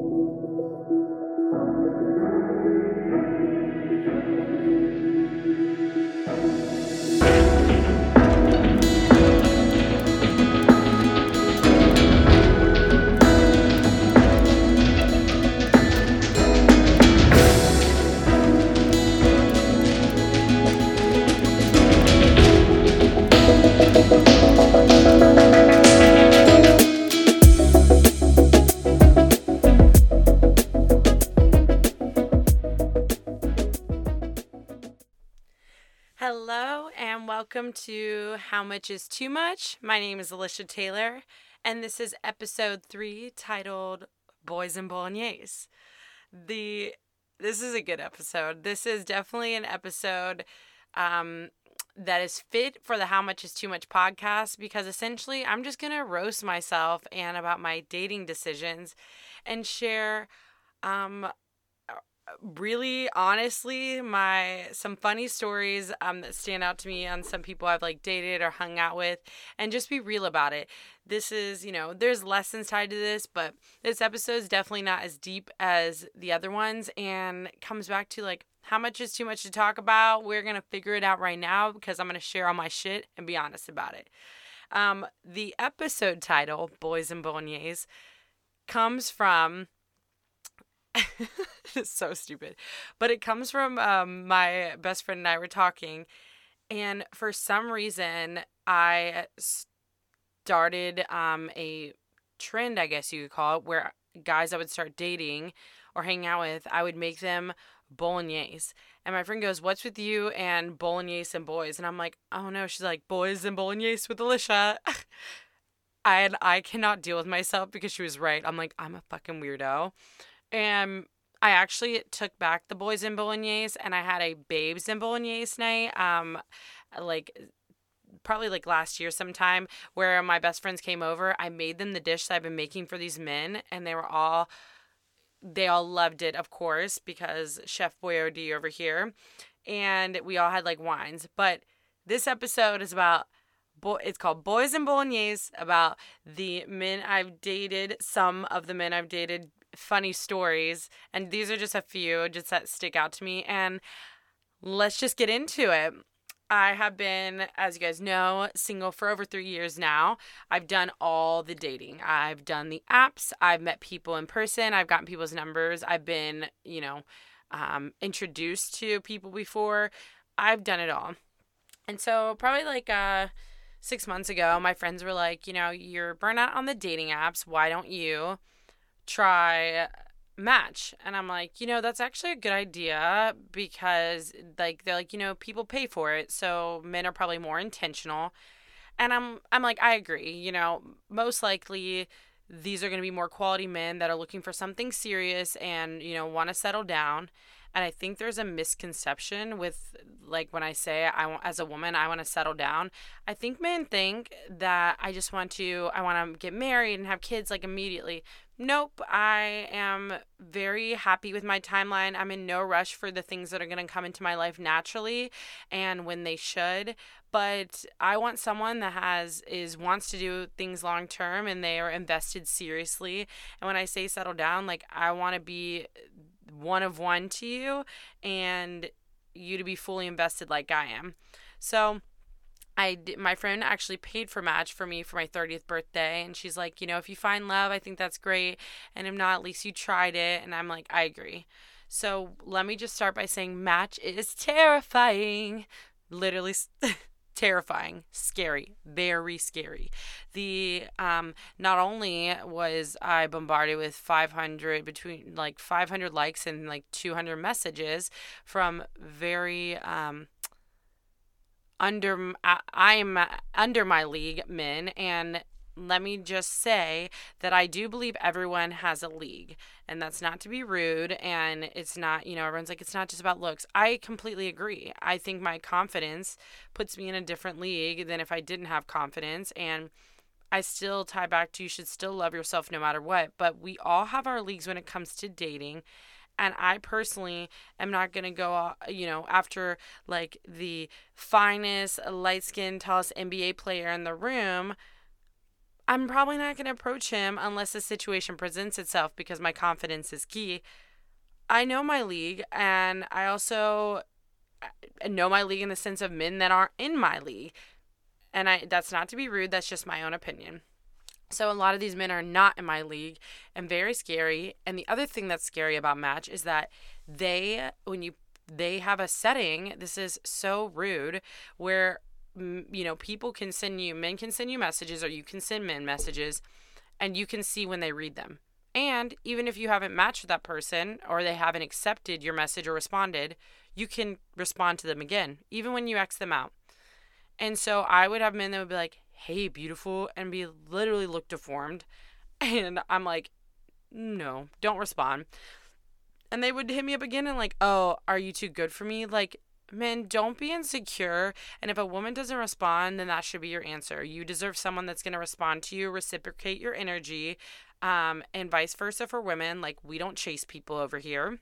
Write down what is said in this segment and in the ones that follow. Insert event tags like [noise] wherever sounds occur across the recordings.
Welcome to How Much is Too Much. My name is Alicia Taylor, and this is episode three titled Boys and Bolognese. The this is a good episode. This is definitely an episode um, that is fit for the How Much is Too Much podcast because essentially I'm just gonna roast myself and about my dating decisions and share um really honestly my some funny stories um that stand out to me on some people I've like dated or hung out with and just be real about it. This is, you know, there's lessons tied to this, but this episode is definitely not as deep as the other ones and comes back to like how much is too much to talk about? We're to figure it out right now because I'm to share all my shit and be honest about it. Um the episode title, Boys and Bolognese, comes from [laughs] it's so stupid. But it comes from um, my best friend and I were talking, and for some reason, I started um, a trend, I guess you could call it, where guys I would start dating or hanging out with, I would make them bolognese. And my friend goes, What's with you and bolognese and boys? And I'm like, Oh no. She's like, Boys and bolognese with Alicia. [laughs] and I cannot deal with myself because she was right. I'm like, I'm a fucking weirdo. And I actually took back the boys in bolognese and I had a babes in bolognese night. Um, like probably like last year sometime where my best friends came over. I made them the dish that I've been making for these men and they were all they all loved it, of course, because Chef Boyardee over here. And we all had like wines. But this episode is about boy it's called Boys and Bolognese about the men I've dated, some of the men I've dated funny stories, and these are just a few just that stick out to me. And let's just get into it. I have been, as you guys know, single for over three years now. I've done all the dating. I've done the apps. I've met people in person. I've gotten people's numbers. I've been, you know, um, introduced to people before. I've done it all. And so, probably like uh, six months ago, my friends were like, you know, you're burnt out on the dating apps. Why don't you try match. And i'm like you know that's actually a good idea because like they're like you know people pay for it so men are probably more intentional. And i'm i'm like i agree you know most likely these are going to be more quality men that are looking for something serious and you know want to settle down and i think there's a misconception with like when i say i want as a woman i want to settle down i think men think that i just want to i want to get married and have kids like immediately Nope, I am very happy with my timeline. I'm in no rush for the things that are going to come into my life naturally and when they should, but I want someone that has is wants to do things long term and they are invested seriously. And when I say settle down, like I want to be one of one to you and you to be fully invested like I am. So, I my friend actually paid for match for me for my 30th birthday and she's like, you know, if you find love, I think that's great and if not, at least you tried it and I'm like, I agree. So, let me just start by saying match is terrifying. Literally [laughs] terrifying, scary, very scary. The um not only was I bombarded with 500 between like 500 likes and like 200 messages from very um under I'm under my league men and let me just say that I do believe everyone has a league and that's not to be rude and it's not you know everyone's like it's not just about looks I completely agree I think my confidence puts me in a different league than if I didn't have confidence and I still tie back to you should still love yourself no matter what but we all have our leagues when it comes to dating and I personally am not going to go, you know, after like the finest, light skinned, tallest NBA player in the room. I'm probably not going to approach him unless the situation presents itself because my confidence is key. I know my league, and I also know my league in the sense of men that aren't in my league. And I that's not to be rude, that's just my own opinion. So a lot of these men are not in my league and very scary. And the other thing that's scary about match is that they when you they have a setting, this is so rude where you know, people can send you, men can send you messages, or you can send men messages, and you can see when they read them. And even if you haven't matched with that person or they haven't accepted your message or responded, you can respond to them again, even when you X them out. And so I would have men that would be like, hey, beautiful, and be literally look deformed. [laughs] And I'm like, no, don't respond. And they would hit me up again and like, oh, are you too good for me? Like, men, don't be insecure. And if a woman doesn't respond, then that should be your answer. You deserve someone that's going to respond to you, reciprocate your energy, um, and vice versa for women. Like, we don't chase people over here.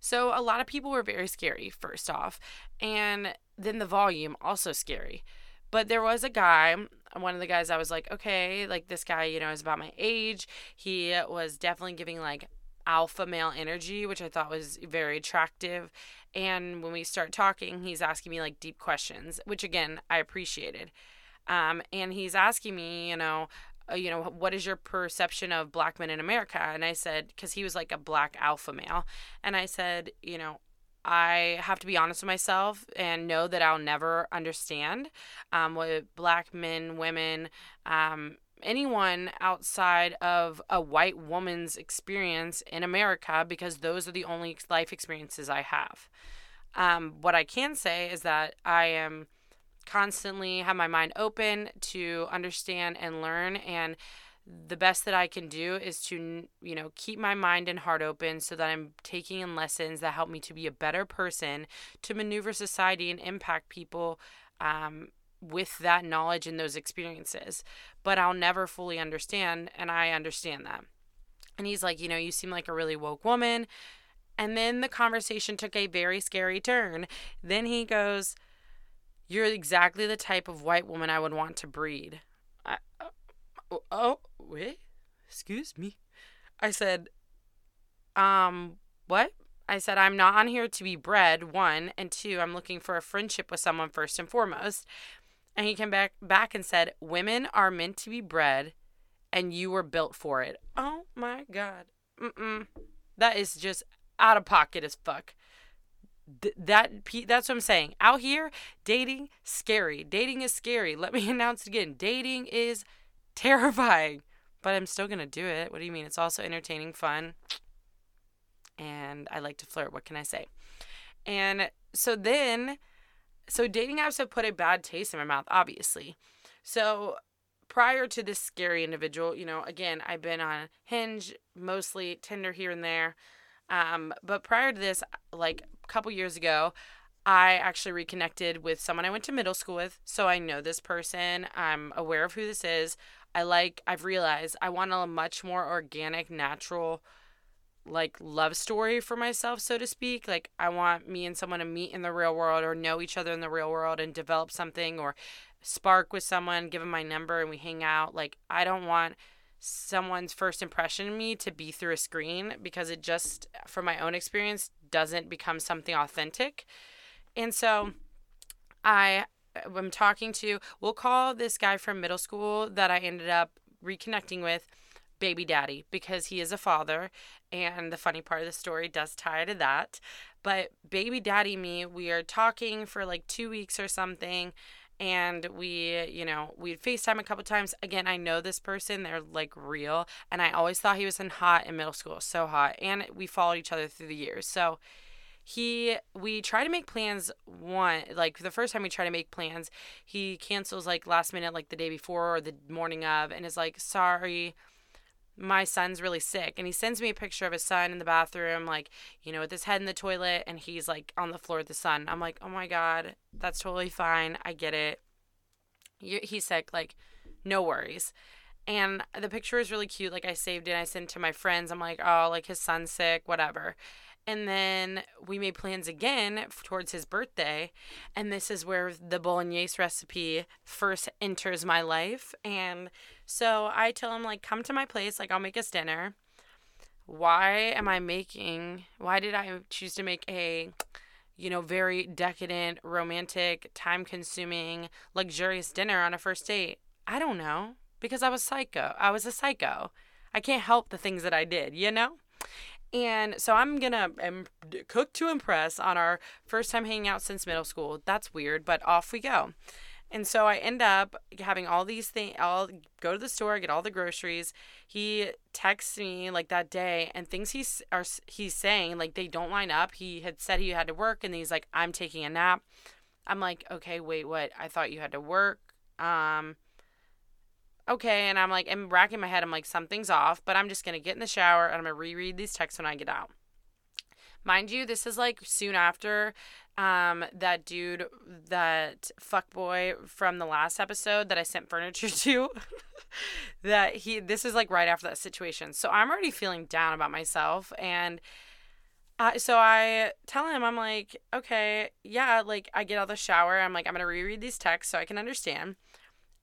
So, a lot of people were very scary, first off. And then the volume, also scary. But there was a guy, one of the guys I was like, okay, like this guy, you know, is about my age. He was definitely giving like alpha male energy, which I thought was very attractive. And when we start talking, he's asking me like deep questions, which again, I appreciated. Um, and he's asking me, you know, uh, you know, what is your perception of black men in America? And I said, because he was like a black alpha male. And I said, you know, I have to be honest with myself and know that I'll never understand um, what black men, women, um, anyone outside of a white woman's experience in America because those are the only life experiences I have. Um, what I can say is that I am constantly have my mind open to understand and learn and the best that I can do is to you know keep my mind and heart open so that I'm taking in lessons that help me to be a better person to maneuver society and impact people um, with that knowledge and those experiences. But I'll never fully understand, and I understand that. And he's like, you know, you seem like a really woke woman. And then the conversation took a very scary turn. Then he goes, You're exactly the type of white woman I would want to breed. I, oh, oh, wait, excuse me. I said, Um, what? I said, I'm not on here to be bred, one, and two, I'm looking for a friendship with someone first and foremost. And he came back back and said, Women are meant to be bred and you were built for it. Oh my God. Mm-mm. That is just out of pocket as fuck. Th- that that's what I'm saying. Out here, dating scary. Dating is scary. Let me [laughs] announce it again. Dating is terrifying, but I'm still gonna do it. What do you mean? It's also entertaining, fun, and I like to flirt. What can I say? And so then so dating apps have put a bad taste in my mouth, obviously. So prior to this scary individual, you know, again, I've been on Hinge, mostly Tinder here and there. Um, but prior to this, like a couple years ago, I actually reconnected with someone I went to middle school with. So I know this person. I'm aware of who this is. I like, I've realized I want a much more organic, natural like love story for myself so to speak. Like i want me and someone to meet in the real world or know each other in the real world and develop something or spark with someone give them my number and we hang out. Like i don't want someone's first impression of me to be through a screen because it just from my own experience doesn't become something authentic. And so i am talking to we'll call this guy from middle school that i ended up reconnecting with baby daddy because he is a father. And the funny part of the story does tie to that. But baby daddy, me, we are talking for like two weeks or something. And we, you know, we'd FaceTime a couple times. Again, I know this person, they're like real. And I always thought he was in hot in middle school, so hot. And we followed each other through the years. So he we try to make plans one like the first time we try to make plans he cancels like last minute like the day before or the morning of and is like sorry my son's really sick and he sends me a picture of his son in the bathroom like you know with his head in the toilet and he's like on the floor with the son i'm like oh my god that's totally fine i get it he's sick like no worries and the picture is really cute like i saved it i sent it to my friends i'm like oh like his son's sick whatever and then we made plans again towards his birthday. And this is where the bolognese recipe first enters my life. And So I tell him, like, come to my place, like, I'll make us dinner. Why am I making, why did I choose to make a, you know, very decadent, romantic, time consuming, luxurious dinner on a first date? I don't know. Because I was psycho. I was a psycho. I can't help the things that I did, you know? And so I'm gonna cook to impress on our first time hanging out since middle school. That's weird, but off we go. And so I end up having all these things. I'll go to the store, get all the groceries. He texts me like that day, and things he's are he's saying like they don't line up. He had said he had to work, and he's like, "I'm taking a nap." I'm like, "Okay, wait, what? I thought you had to work." Um, okay. And I'm like, I'm racking my head. I'm like, something's off, but I'm just to get in the shower and I'm to reread these texts when I get out. Mind you, this is like soon after um that dude that fuck boy from the last episode that I sent furniture [laughs] to that he this is like right after that situation. So I'm already feeling down about myself and uh, so I tell him I'm like, okay, yeah, like I get out of the shower, I'm like I'm going to reread these texts so I can understand.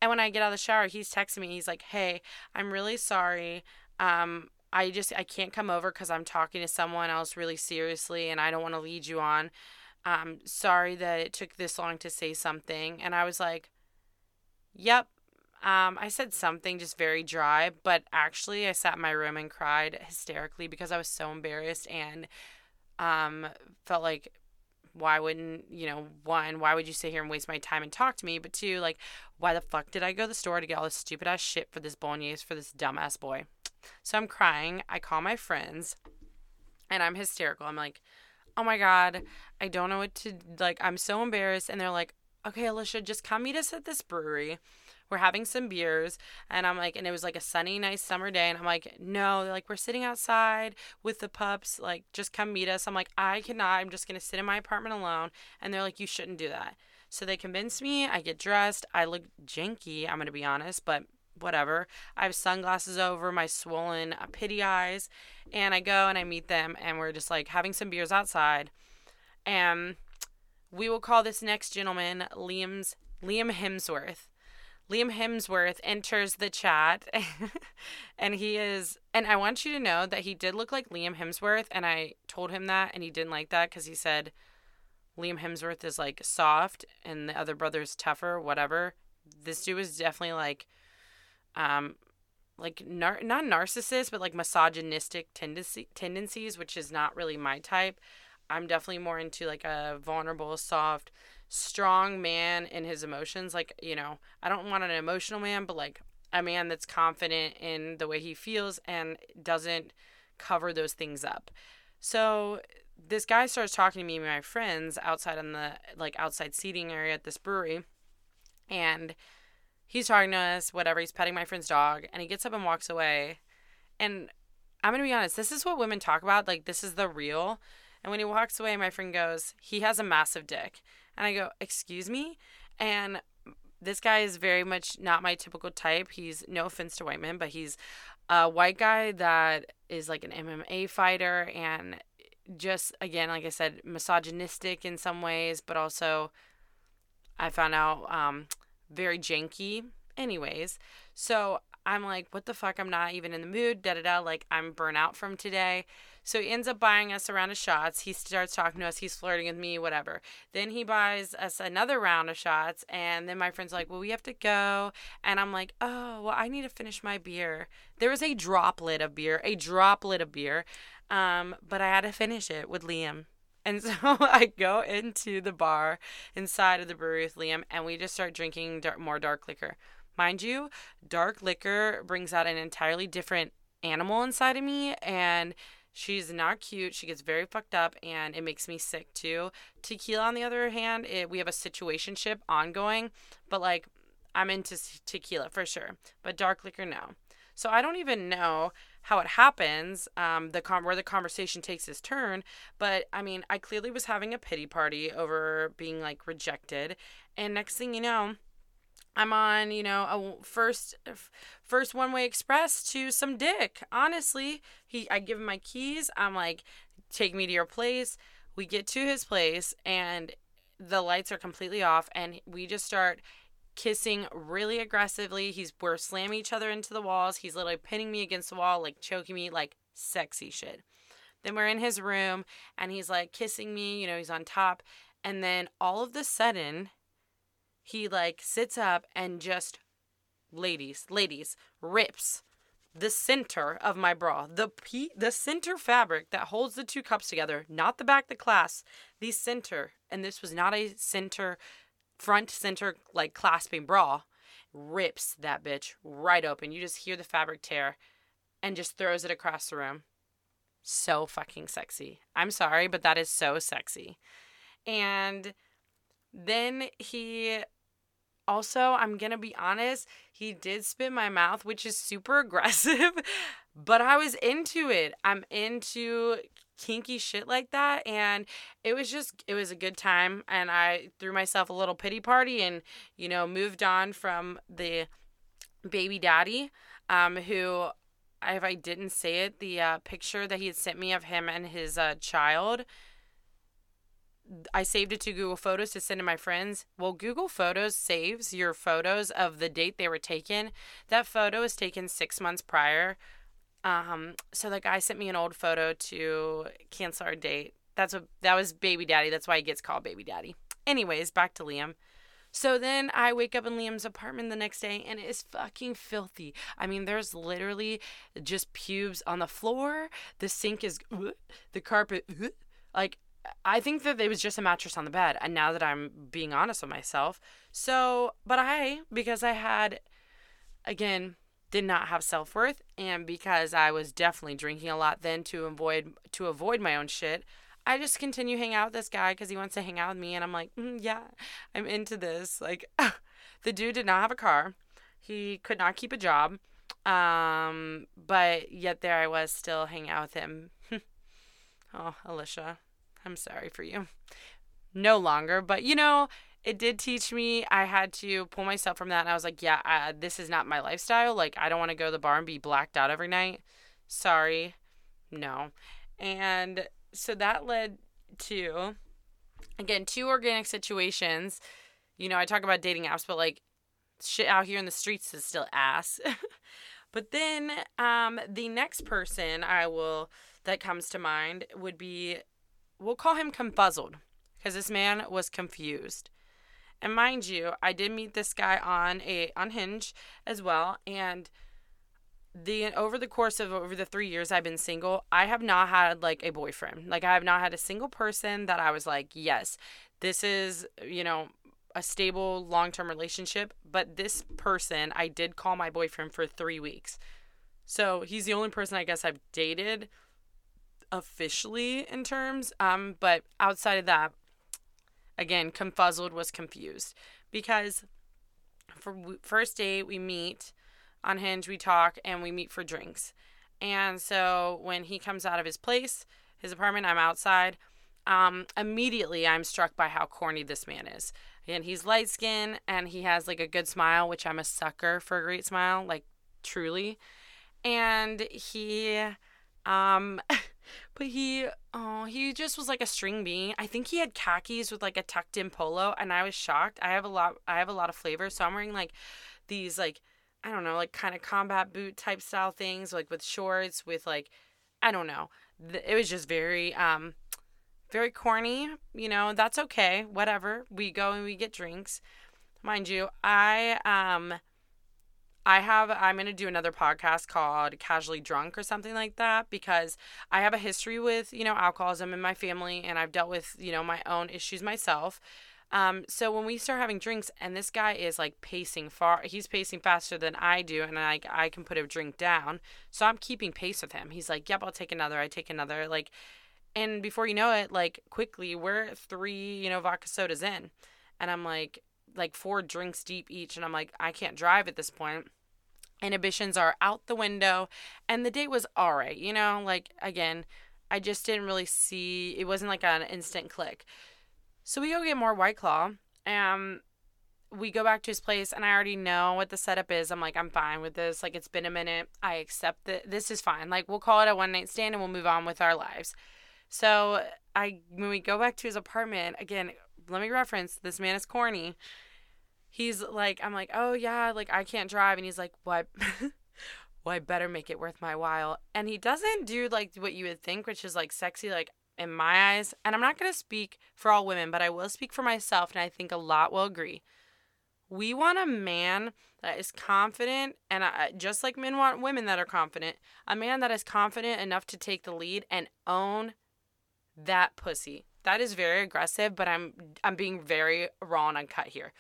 And when I get out of the shower, he's texting me. He's like, "Hey, I'm really sorry. Um, I just I can't come over because I'm talking to someone else really seriously, and I don't want to lead you on. Um, sorry that it took this long to say something." And I was like, "Yep." Um, I said something just very dry, but actually, I sat in my room and cried hysterically because I was so embarrassed and um, felt like why wouldn't you know one why would you sit here and waste my time and talk to me but two like why the fuck did i go to the store to get all this stupid ass shit for this bolognese for this dumbass boy so i'm crying. I call my friends and i'm hysterical. I'm like oh my god i don't know what to like i'm so embarrassed. And they're like okay alicia just come meet us at this brewery. We're having some beers. And i'm like and it was like a sunny nice summer day. And i'm like no they're like we're sitting outside with the pups. Like just come meet us. I'm like i cannot. I'm just gonna sit in my apartment alone. And they're like you shouldn't do that. So they convince me. I get dressed. I look janky i'm gonna be honest but whatever. I have sunglasses over my swollen uh, pity eyes and i go and i meet them and we're just like having some beers outside. And we will call this next gentleman liam's liam hemsworth. Liam Hemsworth enters the chat [laughs] and he is and I want you to know that he did look like Liam Hemsworth and I told him that and he didn't like that cuz he said Liam Hemsworth is like soft and the other brother's tougher, whatever. This dude was definitely like um like nar- not narcissist but like misogynistic tendency tendencies, which is not really my type. I'm definitely more into like a vulnerable, soft strong man in his emotions. Like, you know, I don't want an emotional man, but like a man that's confident in the way he feels and doesn't cover those things up. So this guy starts talking to me and my friends outside on the like outside seating area at this brewery and he's talking to us whatever he's petting my friend's dog and he gets up and walks away and i'm gonna be honest this is what women talk about like this is the real and when he walks away my friend goes he has a massive dick and I go, Excuse me? And this guy is very much not my typical type. He's no offense to white men, but he's a white guy that is like an MMA fighter and just again, like I said, misogynistic in some ways, but also I found out um, very janky. Anyways, so I'm like, what the fuck? I'm not even in the mood. Da da da. Like I'm burnt out from today. So he ends up buying us a round of shots. He starts talking to us. He's flirting with me, whatever. Then he buys us another round of shots. And then my friend's like, well, we have to go. And I'm like, oh, well, I need to finish my beer. There was a droplet of beer, a droplet of beer. Um, but I had to finish it with Liam. And [laughs] so I go into the bar inside of the brewery with Liam, and we just start drinking dark, more dark liquor. Mind you, dark liquor brings out an entirely different animal inside of me, and She's not cute. She gets very fucked up and it makes me sick too. Tequila, on the other hand, it, we have a situationship ongoing, but like I'm into tequila for sure. But dark liquor, no. So I don't even know how it happens, um, the con- where the conversation takes its turn. But I mean, I clearly was having a pity party over being like rejected, and next thing you know, I'm on, you know, a first first one way express to some dick. Honestly, he I give him my keys. I'm like, take me to your place. We get to his place and the lights are completely off and we just start kissing really aggressively. He's we're slamming each other into the walls. He's literally pinning me against the wall, like choking me, like sexy shit. Then we're in his room and he's like kissing me, you know, he's on top. And then all of the sudden, he like sits up and just, ladies, ladies, rips the center of my bra, the p the center fabric that holds the two cups together, not the back, the clasp, the center. And this was not a center, front center like clasping bra. Rips that bitch right open. You just hear the fabric tear, and just throws it across the room. So fucking sexy. I'm sorry, but that is so sexy. And then he also, I'm going to be honest, he did spit my mouth, which is super [laughs] aggressive, but I was into it. I'm into kinky shit like that and it was just it was a good time and I threw myself a little pity party and you know moved on from the baby daddy um who if I didn't say it the uh, picture that he had sent me of him and his uh, child I saved it to Google Photos to send to my friends. Well, Google Photos saves your photos of the date they were taken. That photo was taken six months prior. Um, so the guy sent me an old photo to cancel our date. That's what that was baby daddy. That's why he gets called baby daddy. Anyways, back to Liam. So then I wake up in Liam's apartment the next day and it is fucking filthy. I mean, there's literally just pubes on the floor. The sink is [sniffs] the carpet [sniffs] like I think that it was just a mattress on the bed. And now that I'm being honest with myself. So, but I, because I had, again, did not have self worth, and because I was definitely drinking a lot then to avoid to avoid my own shit, I just continue hanging out with this guy because he wants to hang out with me, and I'm like, mm, yeah, I'm into this. Like, [laughs] the dude did not have a car, he could not keep a job, um, but yet there I was still hanging out with him. [laughs] oh, Alicia, I'm sorry for you. No longer, but you know, it did teach me I had to pull myself from that and I was like, yeah, this is not my lifestyle. Like I don't want to go to the bar and be blacked out every night. Sorry. No. And so that led to again, two organic situations. You know, I talk about dating apps, but like shit out here in the streets is still ass. [laughs] but then um the next person I will that comes to mind would be we'll call him confuzzled because this man was confused. And mind you, I did meet this guy on a on Hinge as well, and the over the course of over the three years I've been single, I have not had like a boyfriend. Like I have not had a single person that I was like, yes, this is you know a stable long term relationship. But this person, I did call my boyfriend for three weeks, so he's the only person I guess I've dated officially in terms. Um, but outside of that, again, confuzzled was confused because for first date we meet on Hinge, we talk, and we meet for drinks. And so when he comes out of his place, his apartment, I'm outside. Um, immediately, I'm struck by how corny this man is. And he's light skinned and he has like a good smile, which I'm a sucker for a great smile, like truly. And he, um, [laughs] But he, oh, he just was like a string bean. I think he had khakis with like a tucked in polo, and I was shocked. I have a lot, I have a lot of flavor, so I'm wearing like these like I don't know, like kind of combat boot type style things, like with shorts, with like I don't know. It was just very um very corny, you know, that's okay. Whatever. We go and we get drinks. Mind you, I um I have I'm going to do another podcast called Casually Drunk or something like that because I have a history with, you know, alcoholism in my family and I've dealt with, you know, my own issues myself. Um, so when we start having drinks and this guy is like pacing far he's pacing faster than I do and I I can put a drink down. So I'm keeping pace with him. He's like, "Yep, I'll take another. I take another." Like and before you know it, like quickly we're 3, you know, vodka sodas in. And I'm like like four drinks deep each and I'm like I can't drive at this point. Inhibitions are out the window and the date was all right, you know, like again, I just didn't really see it wasn't like an instant click. So we go get more white claw and we go back to his place and I already know what the setup is. I'm like, I'm fine with this. Like it's been a minute. I accept that this is fine. Like we'll call it a one night stand and we'll move on with our lives. So I when we go back to his apartment, again, let me reference this man is corny. He's like, I'm like, oh yeah, like I can't drive, and he's like, what? [laughs] well, I better make it worth my while. And he doesn't do like what you would think, which is like sexy, like in my eyes. And I'm not gonna speak for all women, but I will speak for myself, and I think a lot will agree. We want a man that is confident, and I, just like men want women that are confident, a man that is confident enough to take the lead and own that pussy. That is very aggressive, but I'm I'm being very raw and uncut here.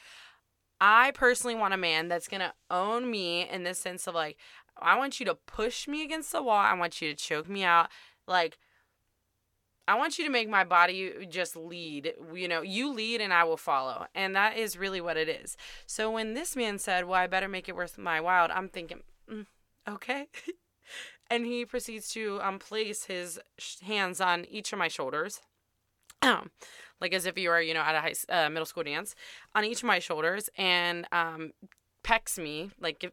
I personally want a man that's gonna own me in the sense of like, I want you to push me against the wall. I want you to choke me out. Like, I want you to make my body just lead. You know, you lead and I will follow. And that is really what it is. So when this man said, Well, I better make it worth my while, I'm thinking, mm, Okay. [laughs] and he proceeds to um, place his hands on each of my shoulders. [clears throat] like as if you were, you know, at a high, uh, middle school dance, on each of my shoulders and um, pecks me, like,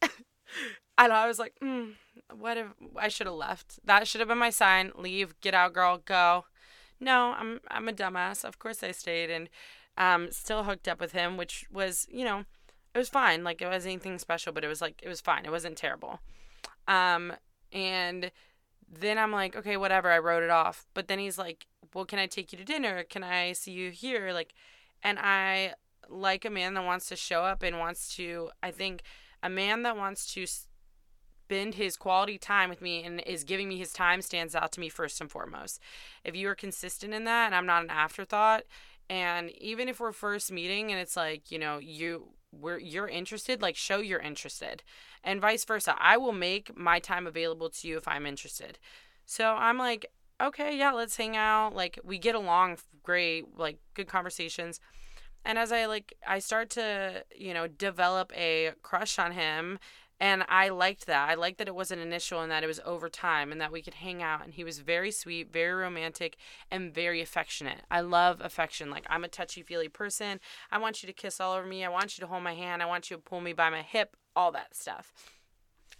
[laughs] and I was like, mm, what if I should have left? That should have been my sign. Leave, get out, girl, go. No, I'm I'm a dumbass. Of course I stayed and um still hooked up with him, which was, you know, it was fine. Like it wasn't anything special, but it was like it was fine. It wasn't terrible. Um and then I'm like, okay, whatever. I wrote it off. But then he's like, well, can I take you to dinner? Can I see you here? Like, and I like a man that wants to show up and wants to, I think, a man that wants to spend his quality time with me and is giving me his time stands out to me first and foremost. If you are consistent in that and I'm not an afterthought, and even if we're first meeting and it's like, you know, you we're you're interested, like show you're interested. And vice versa. I will make my time available to you if I'm interested. So I'm like, okay, yeah, let's hang out. Like we get along great, like good conversations. And as I like I start to, you know, develop a crush on him and I liked that. I liked that it wasn't initial and that it was over time and that we could hang out. And he was very sweet, very romantic, and very affectionate. I love affection. Like, I'm a touchy feely person. I want you to kiss all over me. I want you to hold my hand. I want you to pull me by my hip, all that stuff.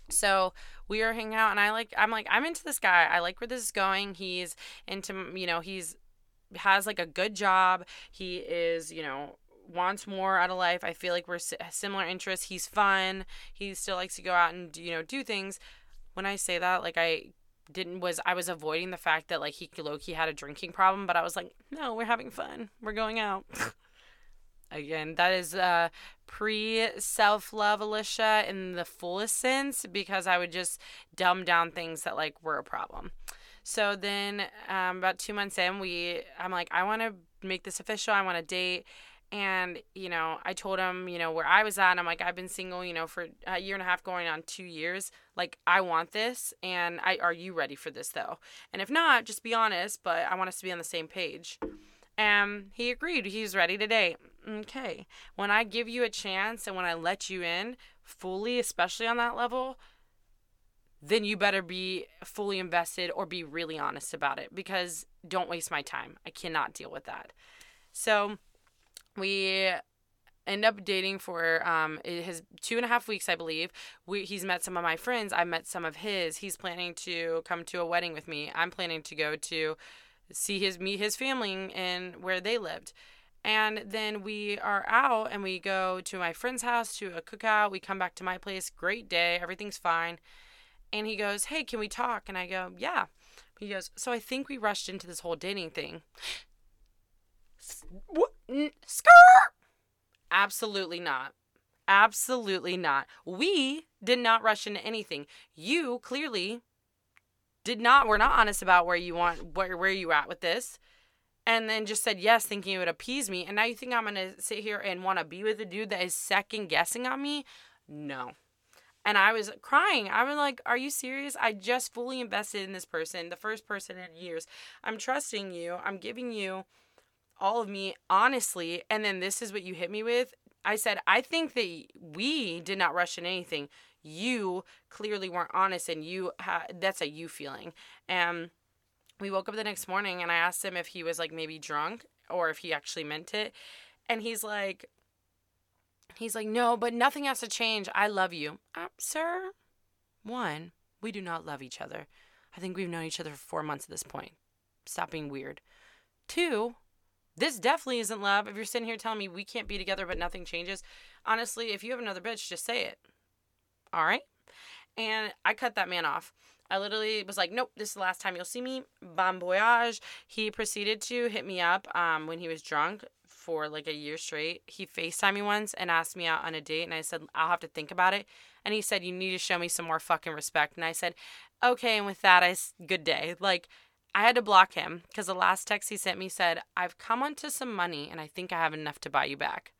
So we are hanging out, and I like, I'm like, I'm into this guy. I like where this is going. He's into, you know, he's has like a good job. He is, you know, wants more out of life. I feel like we're uh, similar interests. He's fun. He still likes to go out and you know do things. When I say that, like I didn't was I was avoiding the fact that like he low key had a drinking problem, but I was like, no, we're having fun. We're going out. [laughs] Again, that is uh, pre self love Alicia in the fullest sense because I would just dumb down things that like were a problem. So then, um, about two months in, we I'm like, I want to make this official. I want to date and you know i told him you know where i was at i'm like i've been single you know for a year and a half going on two years like i want this and i are you ready for this though and if not just be honest but i want us to be on the same page and he agreed he's ready to date okay. When i give you a chance and when i let you in fully especially on that level then you better be fully invested or be really honest about it because don't waste my time. I cannot deal with that. So we end up dating for um his two and a half weeks i believe. We he's met some of my friends. I met some of his. He's planning to come to a wedding with me. I'm planning to go to see his meet his family and where they lived and then we are out and we go to my friend's house to a cookout we come back to my place great day everything's fine and he goes hey can we talk and i go yeah he goes so i think we rushed into this whole dating thing what? Skirt! Absolutely not. Absolutely not. We did not rush into anything. You clearly did not. We're not honest about where you want where where you at with this, and then just said yes, thinking it would appease me. And now you think I'm gonna sit here and want to be with a dude that is second guessing on me? No. And I was crying. I was like, Are you serious? I just fully invested in this person, the first person in years. I'm trusting you. I'm giving you all of me honestly and then this is what you hit me with i said i think that we did not rush in anything you clearly weren't honest and you had that's a you feeling and we woke up the next morning and i asked him if he was like maybe drunk or if he actually meant it and he's like he's like no but nothing has to change i love you uh, sir one we do not love each other i think we've known each other for four months at this point stop being weird two This definitely isn't love. If you're sitting here telling me we can't be together but nothing changes, honestly, if you have another bitch, just say it. All right? And I cut that man off. I literally was like, nope, this is the last time you'll see me. Bon voyage. He proceeded to hit me up um, when he was drunk for like a year straight. He FaceTimed me once and asked me out on a date, and I said, I'll have to think about it. And he said, You need to show me some more fucking respect. And I said, Okay. And with that, I, good day. Like, I had to block him because the last text he sent me said, I've come onto some money and I think I have enough to buy you back.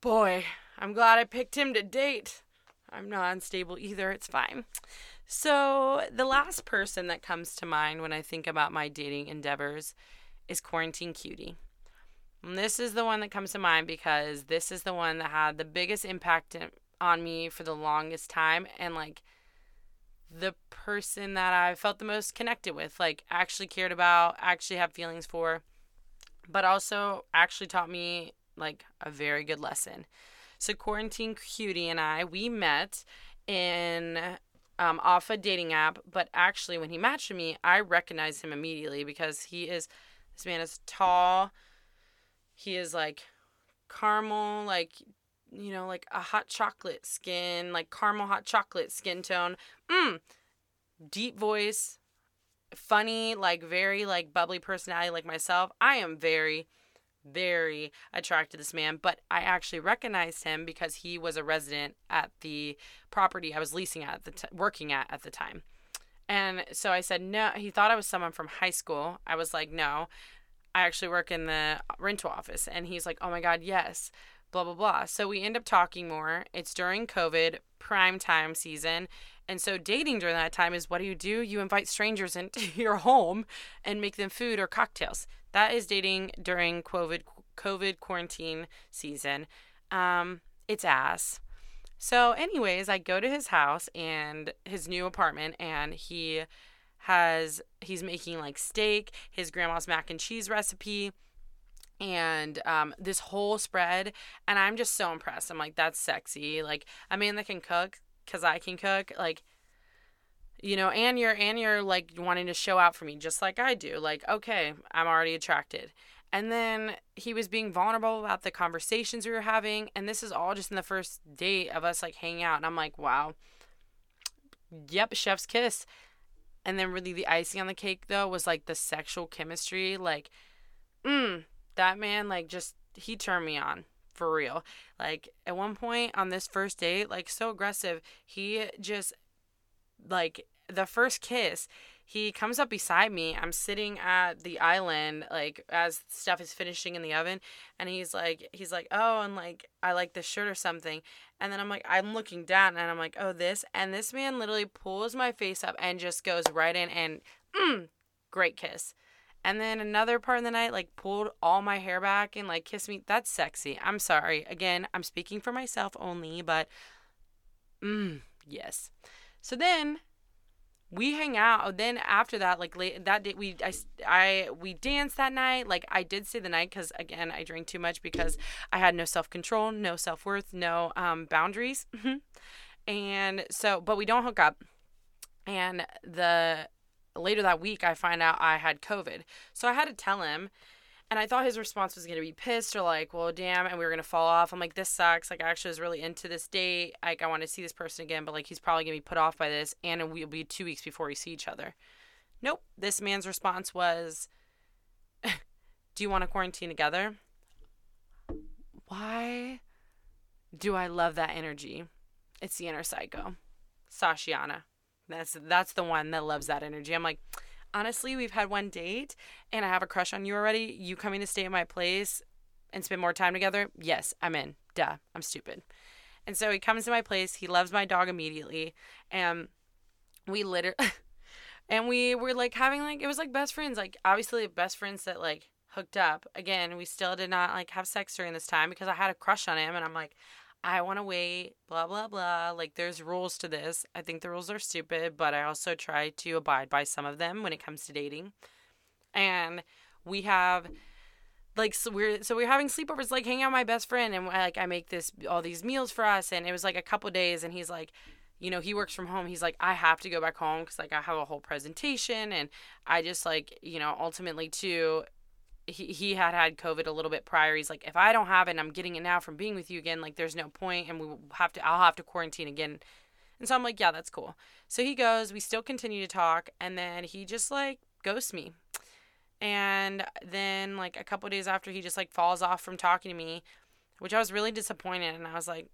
Boy, I'm glad I picked him to date. I'm not unstable either. It's fine. So, the last person that comes to mind when I think about my dating endeavors is Quarantine Cutie. And this is the one that comes to mind because this is the one that had the biggest impact on me for the longest time and like the person that I felt the most connected with, like actually cared about, actually have feelings for, but also actually taught me like a very good lesson. So quarantine cutie and I we met in um, off a dating app, but actually when he matched me, I recognized him immediately because he is this man is tall. He is like caramel, like you know, like a hot chocolate skin, like caramel hot chocolate skin tone. Mmm. Deep voice, funny, like very like bubbly personality like myself. I am very very attracted to this man, but I actually recognized him because he was a resident at the property I was leasing at the t- working at at the time. And so I said, "No, he thought I was someone from high school." I was like, "No, I actually work in the rental office." And he's like, "Oh my god, yes." blah blah blah. So we end up talking more. It's during COVID, prime time season. And so dating during that time is what do you do? You invite strangers into [laughs] your home and make them food or cocktails. That is dating during COVID COVID quarantine season. Um, it's ass. So, anyways, I go to his house and his new apartment, and he has he's making like steak, his grandma's mac and cheese recipe and um, this whole spread and i'm just so impressed i'm like that's sexy like a man that can cook because i can cook like you know and you're and you're like wanting to show out for me just like i do like okay i'm already attracted. And then he was being vulnerable about the conversations we were having and this is all just in the first date of us like hanging out and i'm like wow. Yep chef's kiss. And then really the icing on the cake though was like the sexual chemistry like mm that man like just he turned me on for real. Like at one point on this first date, like so aggressive, he just like the first kiss, he comes up beside me. I'm sitting at the island, like as stuff is finishing in the oven, and he's like, he's like, oh, and like I like this shirt or something, and then I'm like, I'm looking down, and I'm like, oh, this, and this man literally pulls my face up and just goes right in and, mm, great kiss. And then another part of the night, like pulled all my hair back and like kissed me. That's sexy. I'm sorry. Again, I'm speaking for myself only, but mm, yes. So then we hang out. Then after that, like late that day, we I, I we danced that night. Like I did stay the night because again, I drank too much because I had no self control, no self worth, no um, boundaries, [laughs] and so but we don't hook up. And the later that week, I find out I had COVID. So I had to tell him. And I thought his response was going to be pissed or like, well, damn, and we were going to fall off. I'm like, this sucks. Like, I actually was really into this date. Like, I want to see this person again, but like, he's probably going to be put off by this. And we'll be two weeks before we see each other. Nope. This man's response was, do you want to quarantine together? Why do I love that energy? It's the inner psycho. Sashiana. That's that's the one that loves that energy. I'm like, honestly, we've had one date and I have a crush on you already. You coming to stay at my place and spend more time together? Yes, I'm in. Duh, I'm stupid. And so he comes to my place. He loves my dog immediately, and we literally, [laughs] and we were like having like it was like best friends. Like obviously best friends that like hooked up. Again, we still did not like have sex during this time because I had a crush on him, and I'm like, I want to wait, blah, blah, blah. Like, there's rules to this. I think the rules are stupid, but I also try to abide by some of them when it comes to dating. And we have like so we're so we're having sleepovers like hanging out with my best friend and like I make this all these meals for us and it was like a couple days and he's like you know he works from home he's like I have to go back home cuz like I have a whole presentation and I just like you know ultimately too he, he had had COVID a little bit prior. He's like, if I don't have it and I'm getting it now from being with you again, like there's no point and we have to, I'll have to quarantine again. And so I'm like, yeah, that's cool. So he goes, we still continue to talk. And then he just like ghosts me. And then like a couple days after he just like falls off from talking to me, which I was really disappointed. And I was like,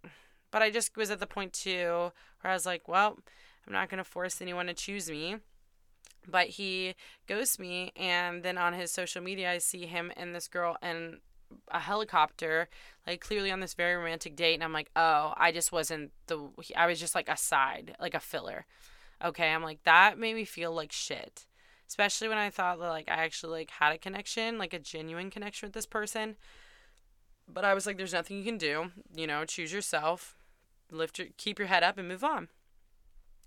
but I just was at the point too where I was like, well, I'm not going to force anyone to choose me but he ghosts me and then on his social media i see him and this girl in a helicopter like clearly on this very romantic date and i'm like oh i just wasn't the i was just like a side like a filler. Okay i'm like that made me feel like shit. Especially when i thought that like i actually like had a connection like a genuine connection with this person. But i was like there's nothing you can do. You know choose yourself. Lift your keep your head up and move on.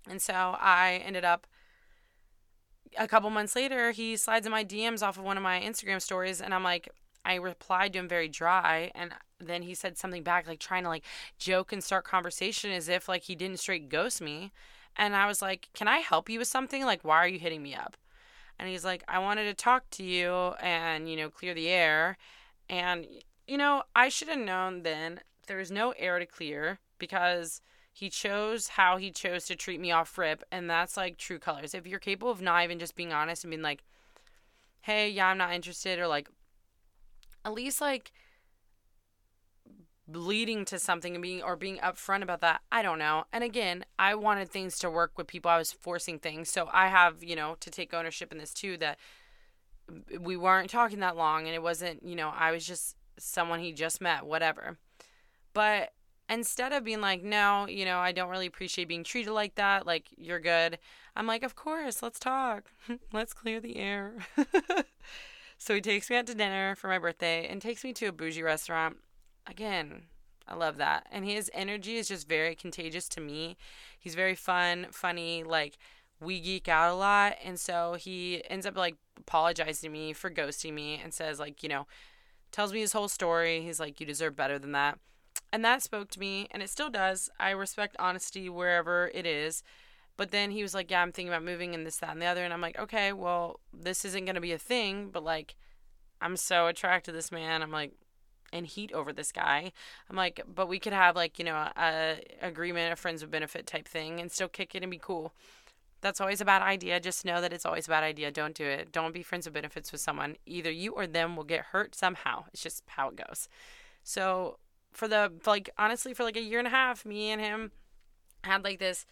And so i ended up a couple months later, he slides in my DMs off of one of my Instagram stories, and I'm like, I replied to him very dry, and then he said something back, like trying to like joke and start conversation as if like he didn't straight ghost me. And I was like, Can I help you with something? Like, why are you hitting me up? And he's like, I wanted to talk to you and, you know, clear the air. And, you know, I should have known then there was no air to clear because he chose how he chose to treat me off rip, and that's like true colors. If you're capable of not even just being honest and being like, hey, yeah, I'm not interested, or like, at least like leading to something and being or being upfront about that i don't know. And again i wanted things to work with people. I was forcing things. So i have you know to take ownership in this too that we weren't talking that long and it wasn't you know i was just someone he just met whatever. But instead of being like, no, you know, I don't really appreciate being treated like that, like, you're good, I'm like, of course, let's talk. [laughs] let's clear the air. [laughs] so he takes me out to dinner for my birthday and takes me to a bougie restaurant. Again, I love that. And his energy is just very contagious to me. He's very fun, funny, like, we geek out a lot. And so he ends up, like, apologizing to me for ghosting me and says, like, you know, tells me his whole story. He's like, you deserve better than that. And that spoke to me, and it still does. I respect honesty wherever it is. But then he was like, Yeah, I'm thinking about moving and this, that, and the other. And I'm like, Okay, well, this isn't going to be a thing, but like, I'm so attracted to this man. I'm like, in heat over this guy. I'm like, but we could have like, you know, a agreement, a friends with benefit type thing and still kick it and be cool. That's always a bad idea. Just know that it's always a bad idea. Don't do it. Don't be friends with benefits with someone. Either you or them will get hurt somehow. It's just how it goes. So for the like honestly for like a year and a half, me and him had like this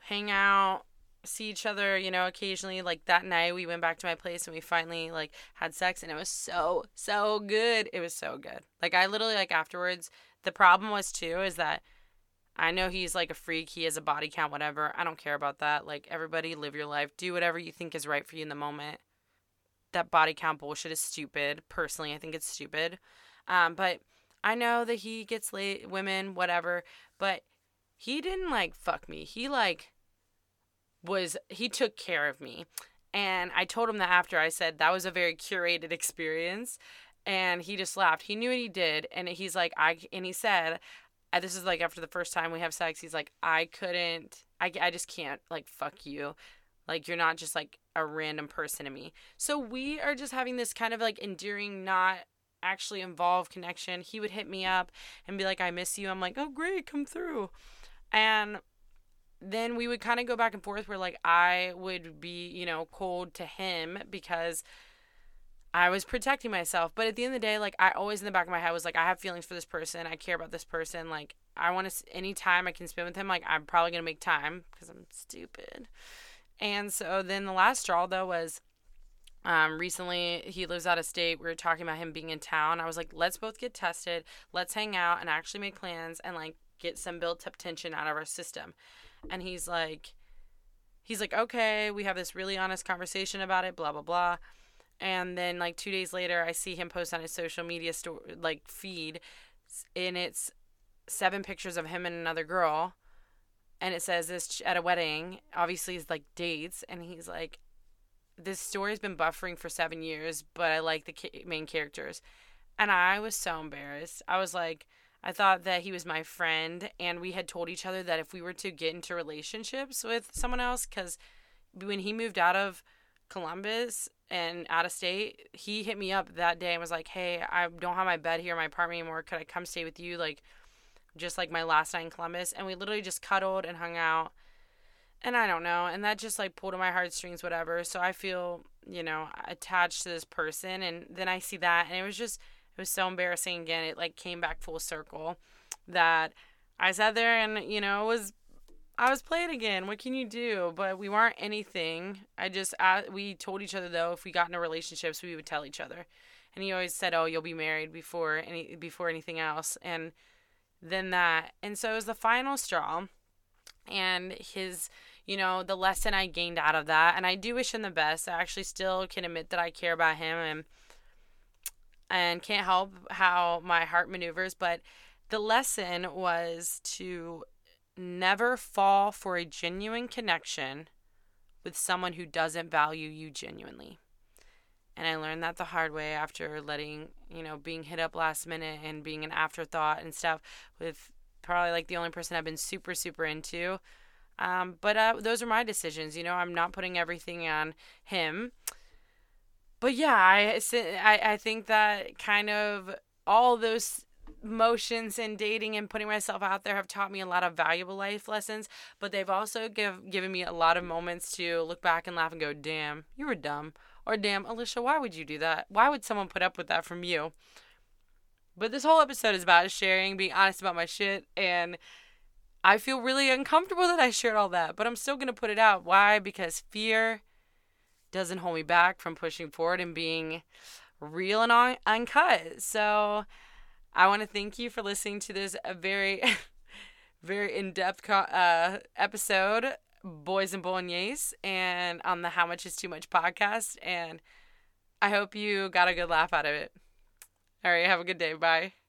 hangout, see each other, you know, occasionally. Like that night, we went back to my place and we finally like had sex, and it was so so good. It was so good. Like I literally like afterwards. The problem was too is that I know he's like a freak. He has a body count, whatever. I don't care about that. Like everybody, live your life. Do whatever you think is right for you in the moment. That body count bullshit is stupid. Personally, I think it's stupid. Um, but I know that he gets late women, whatever, but he didn't like fuck me. He like was he took care of me. And I told him that after I said that was a very curated [laughs] experience and he just laughed. He knew what he did and he's like I and he said uh, this is like after the first time we have sex he's like I couldn't I I just can't like fuck you. Like you're not just like a random person to me. So we are just having this kind of like endearing not actually involve connection. He would hit me up and be like, I miss you. I'm like, oh, great, come through. And then we would kind of go back and forth where, like, I would be, you know, cold to him because I was protecting myself. But at the end of the day, like, I always in the back of my head was like, I have feelings for this person. I care about this person. Like, I want to, any time I can spend with him, like, I'm probably going to make time because I'm stupid. And so then the last straw, though, was um, recently, he lives out of state. We were talking about him being in town. I was like, let's both get tested. Let's hang out and actually make plans and like get some built up tension out of our system. And he's like, he's like, okay, we have this really honest conversation about it, blah, blah, blah. And then like two days later, I see him post on his social media store, like feed, and it's seven pictures of him and another girl. And it says this at a wedding. Obviously, it's like dates. And he's like, this story's been buffering for seven years, but I like the ca- main characters. And I was so embarrassed. I was like, I thought that he was my friend, and we had told each other that if we were to get into relationships with someone else, because when he moved out of Columbus and out of state, he hit me up that day and was like, "Hey, I don't have my bed here in my apartment anymore. Could I come stay with you like just like my last night in Columbus?" And we literally just cuddled and hung out. And I don't know, and that just like pulled at my heartstrings whatever. So I feel, you know, attached to this person and then I see that and it was just it was so embarrassing again. It like came back full circle that I sat there and, you know, was I was playing again. What can you do? But we weren't anything. I just uh, we told each other though if we got into relationships we would tell each other, and he always said, "Oh, you'll be married before any before anything else." And then that, and so it was the final straw, and his, you know, the lesson I gained out of that, and I do wish him the best. I actually still can admit that I care about him and and can't help how my heart maneuvers, but the lesson was to never fall for a genuine connection with someone who doesn't value you genuinely. And I learned that the hard way after letting, you know, being hit up last minute and being an afterthought and stuff with probably like the only person I've been super, super into. Um, but uh, those are my decisions. You know, I'm not putting everything on him. But yeah, I, I, I think that kind of all those motions and dating and putting myself out there have taught me a lot of valuable life lessons, but they've also give, given me a lot of moments to look back and laugh and go, damn, you were dumb. Or damn, Alicia, why would you do that? Why would someone put up with that from you? But this whole episode is about sharing, being honest about my shit, and I feel really uncomfortable that I shared all that, but I'm still going to put it out. Why? Because fear doesn't hold me back from pushing forward and being real and un- uncut. So, I want to thank you for listening to this very, [laughs] very in depth uh, episode, Boys and Bolognese, and on the How Much Is Too Much podcast. And I hope you got a good laugh out of it. All right, have a good day. Bye.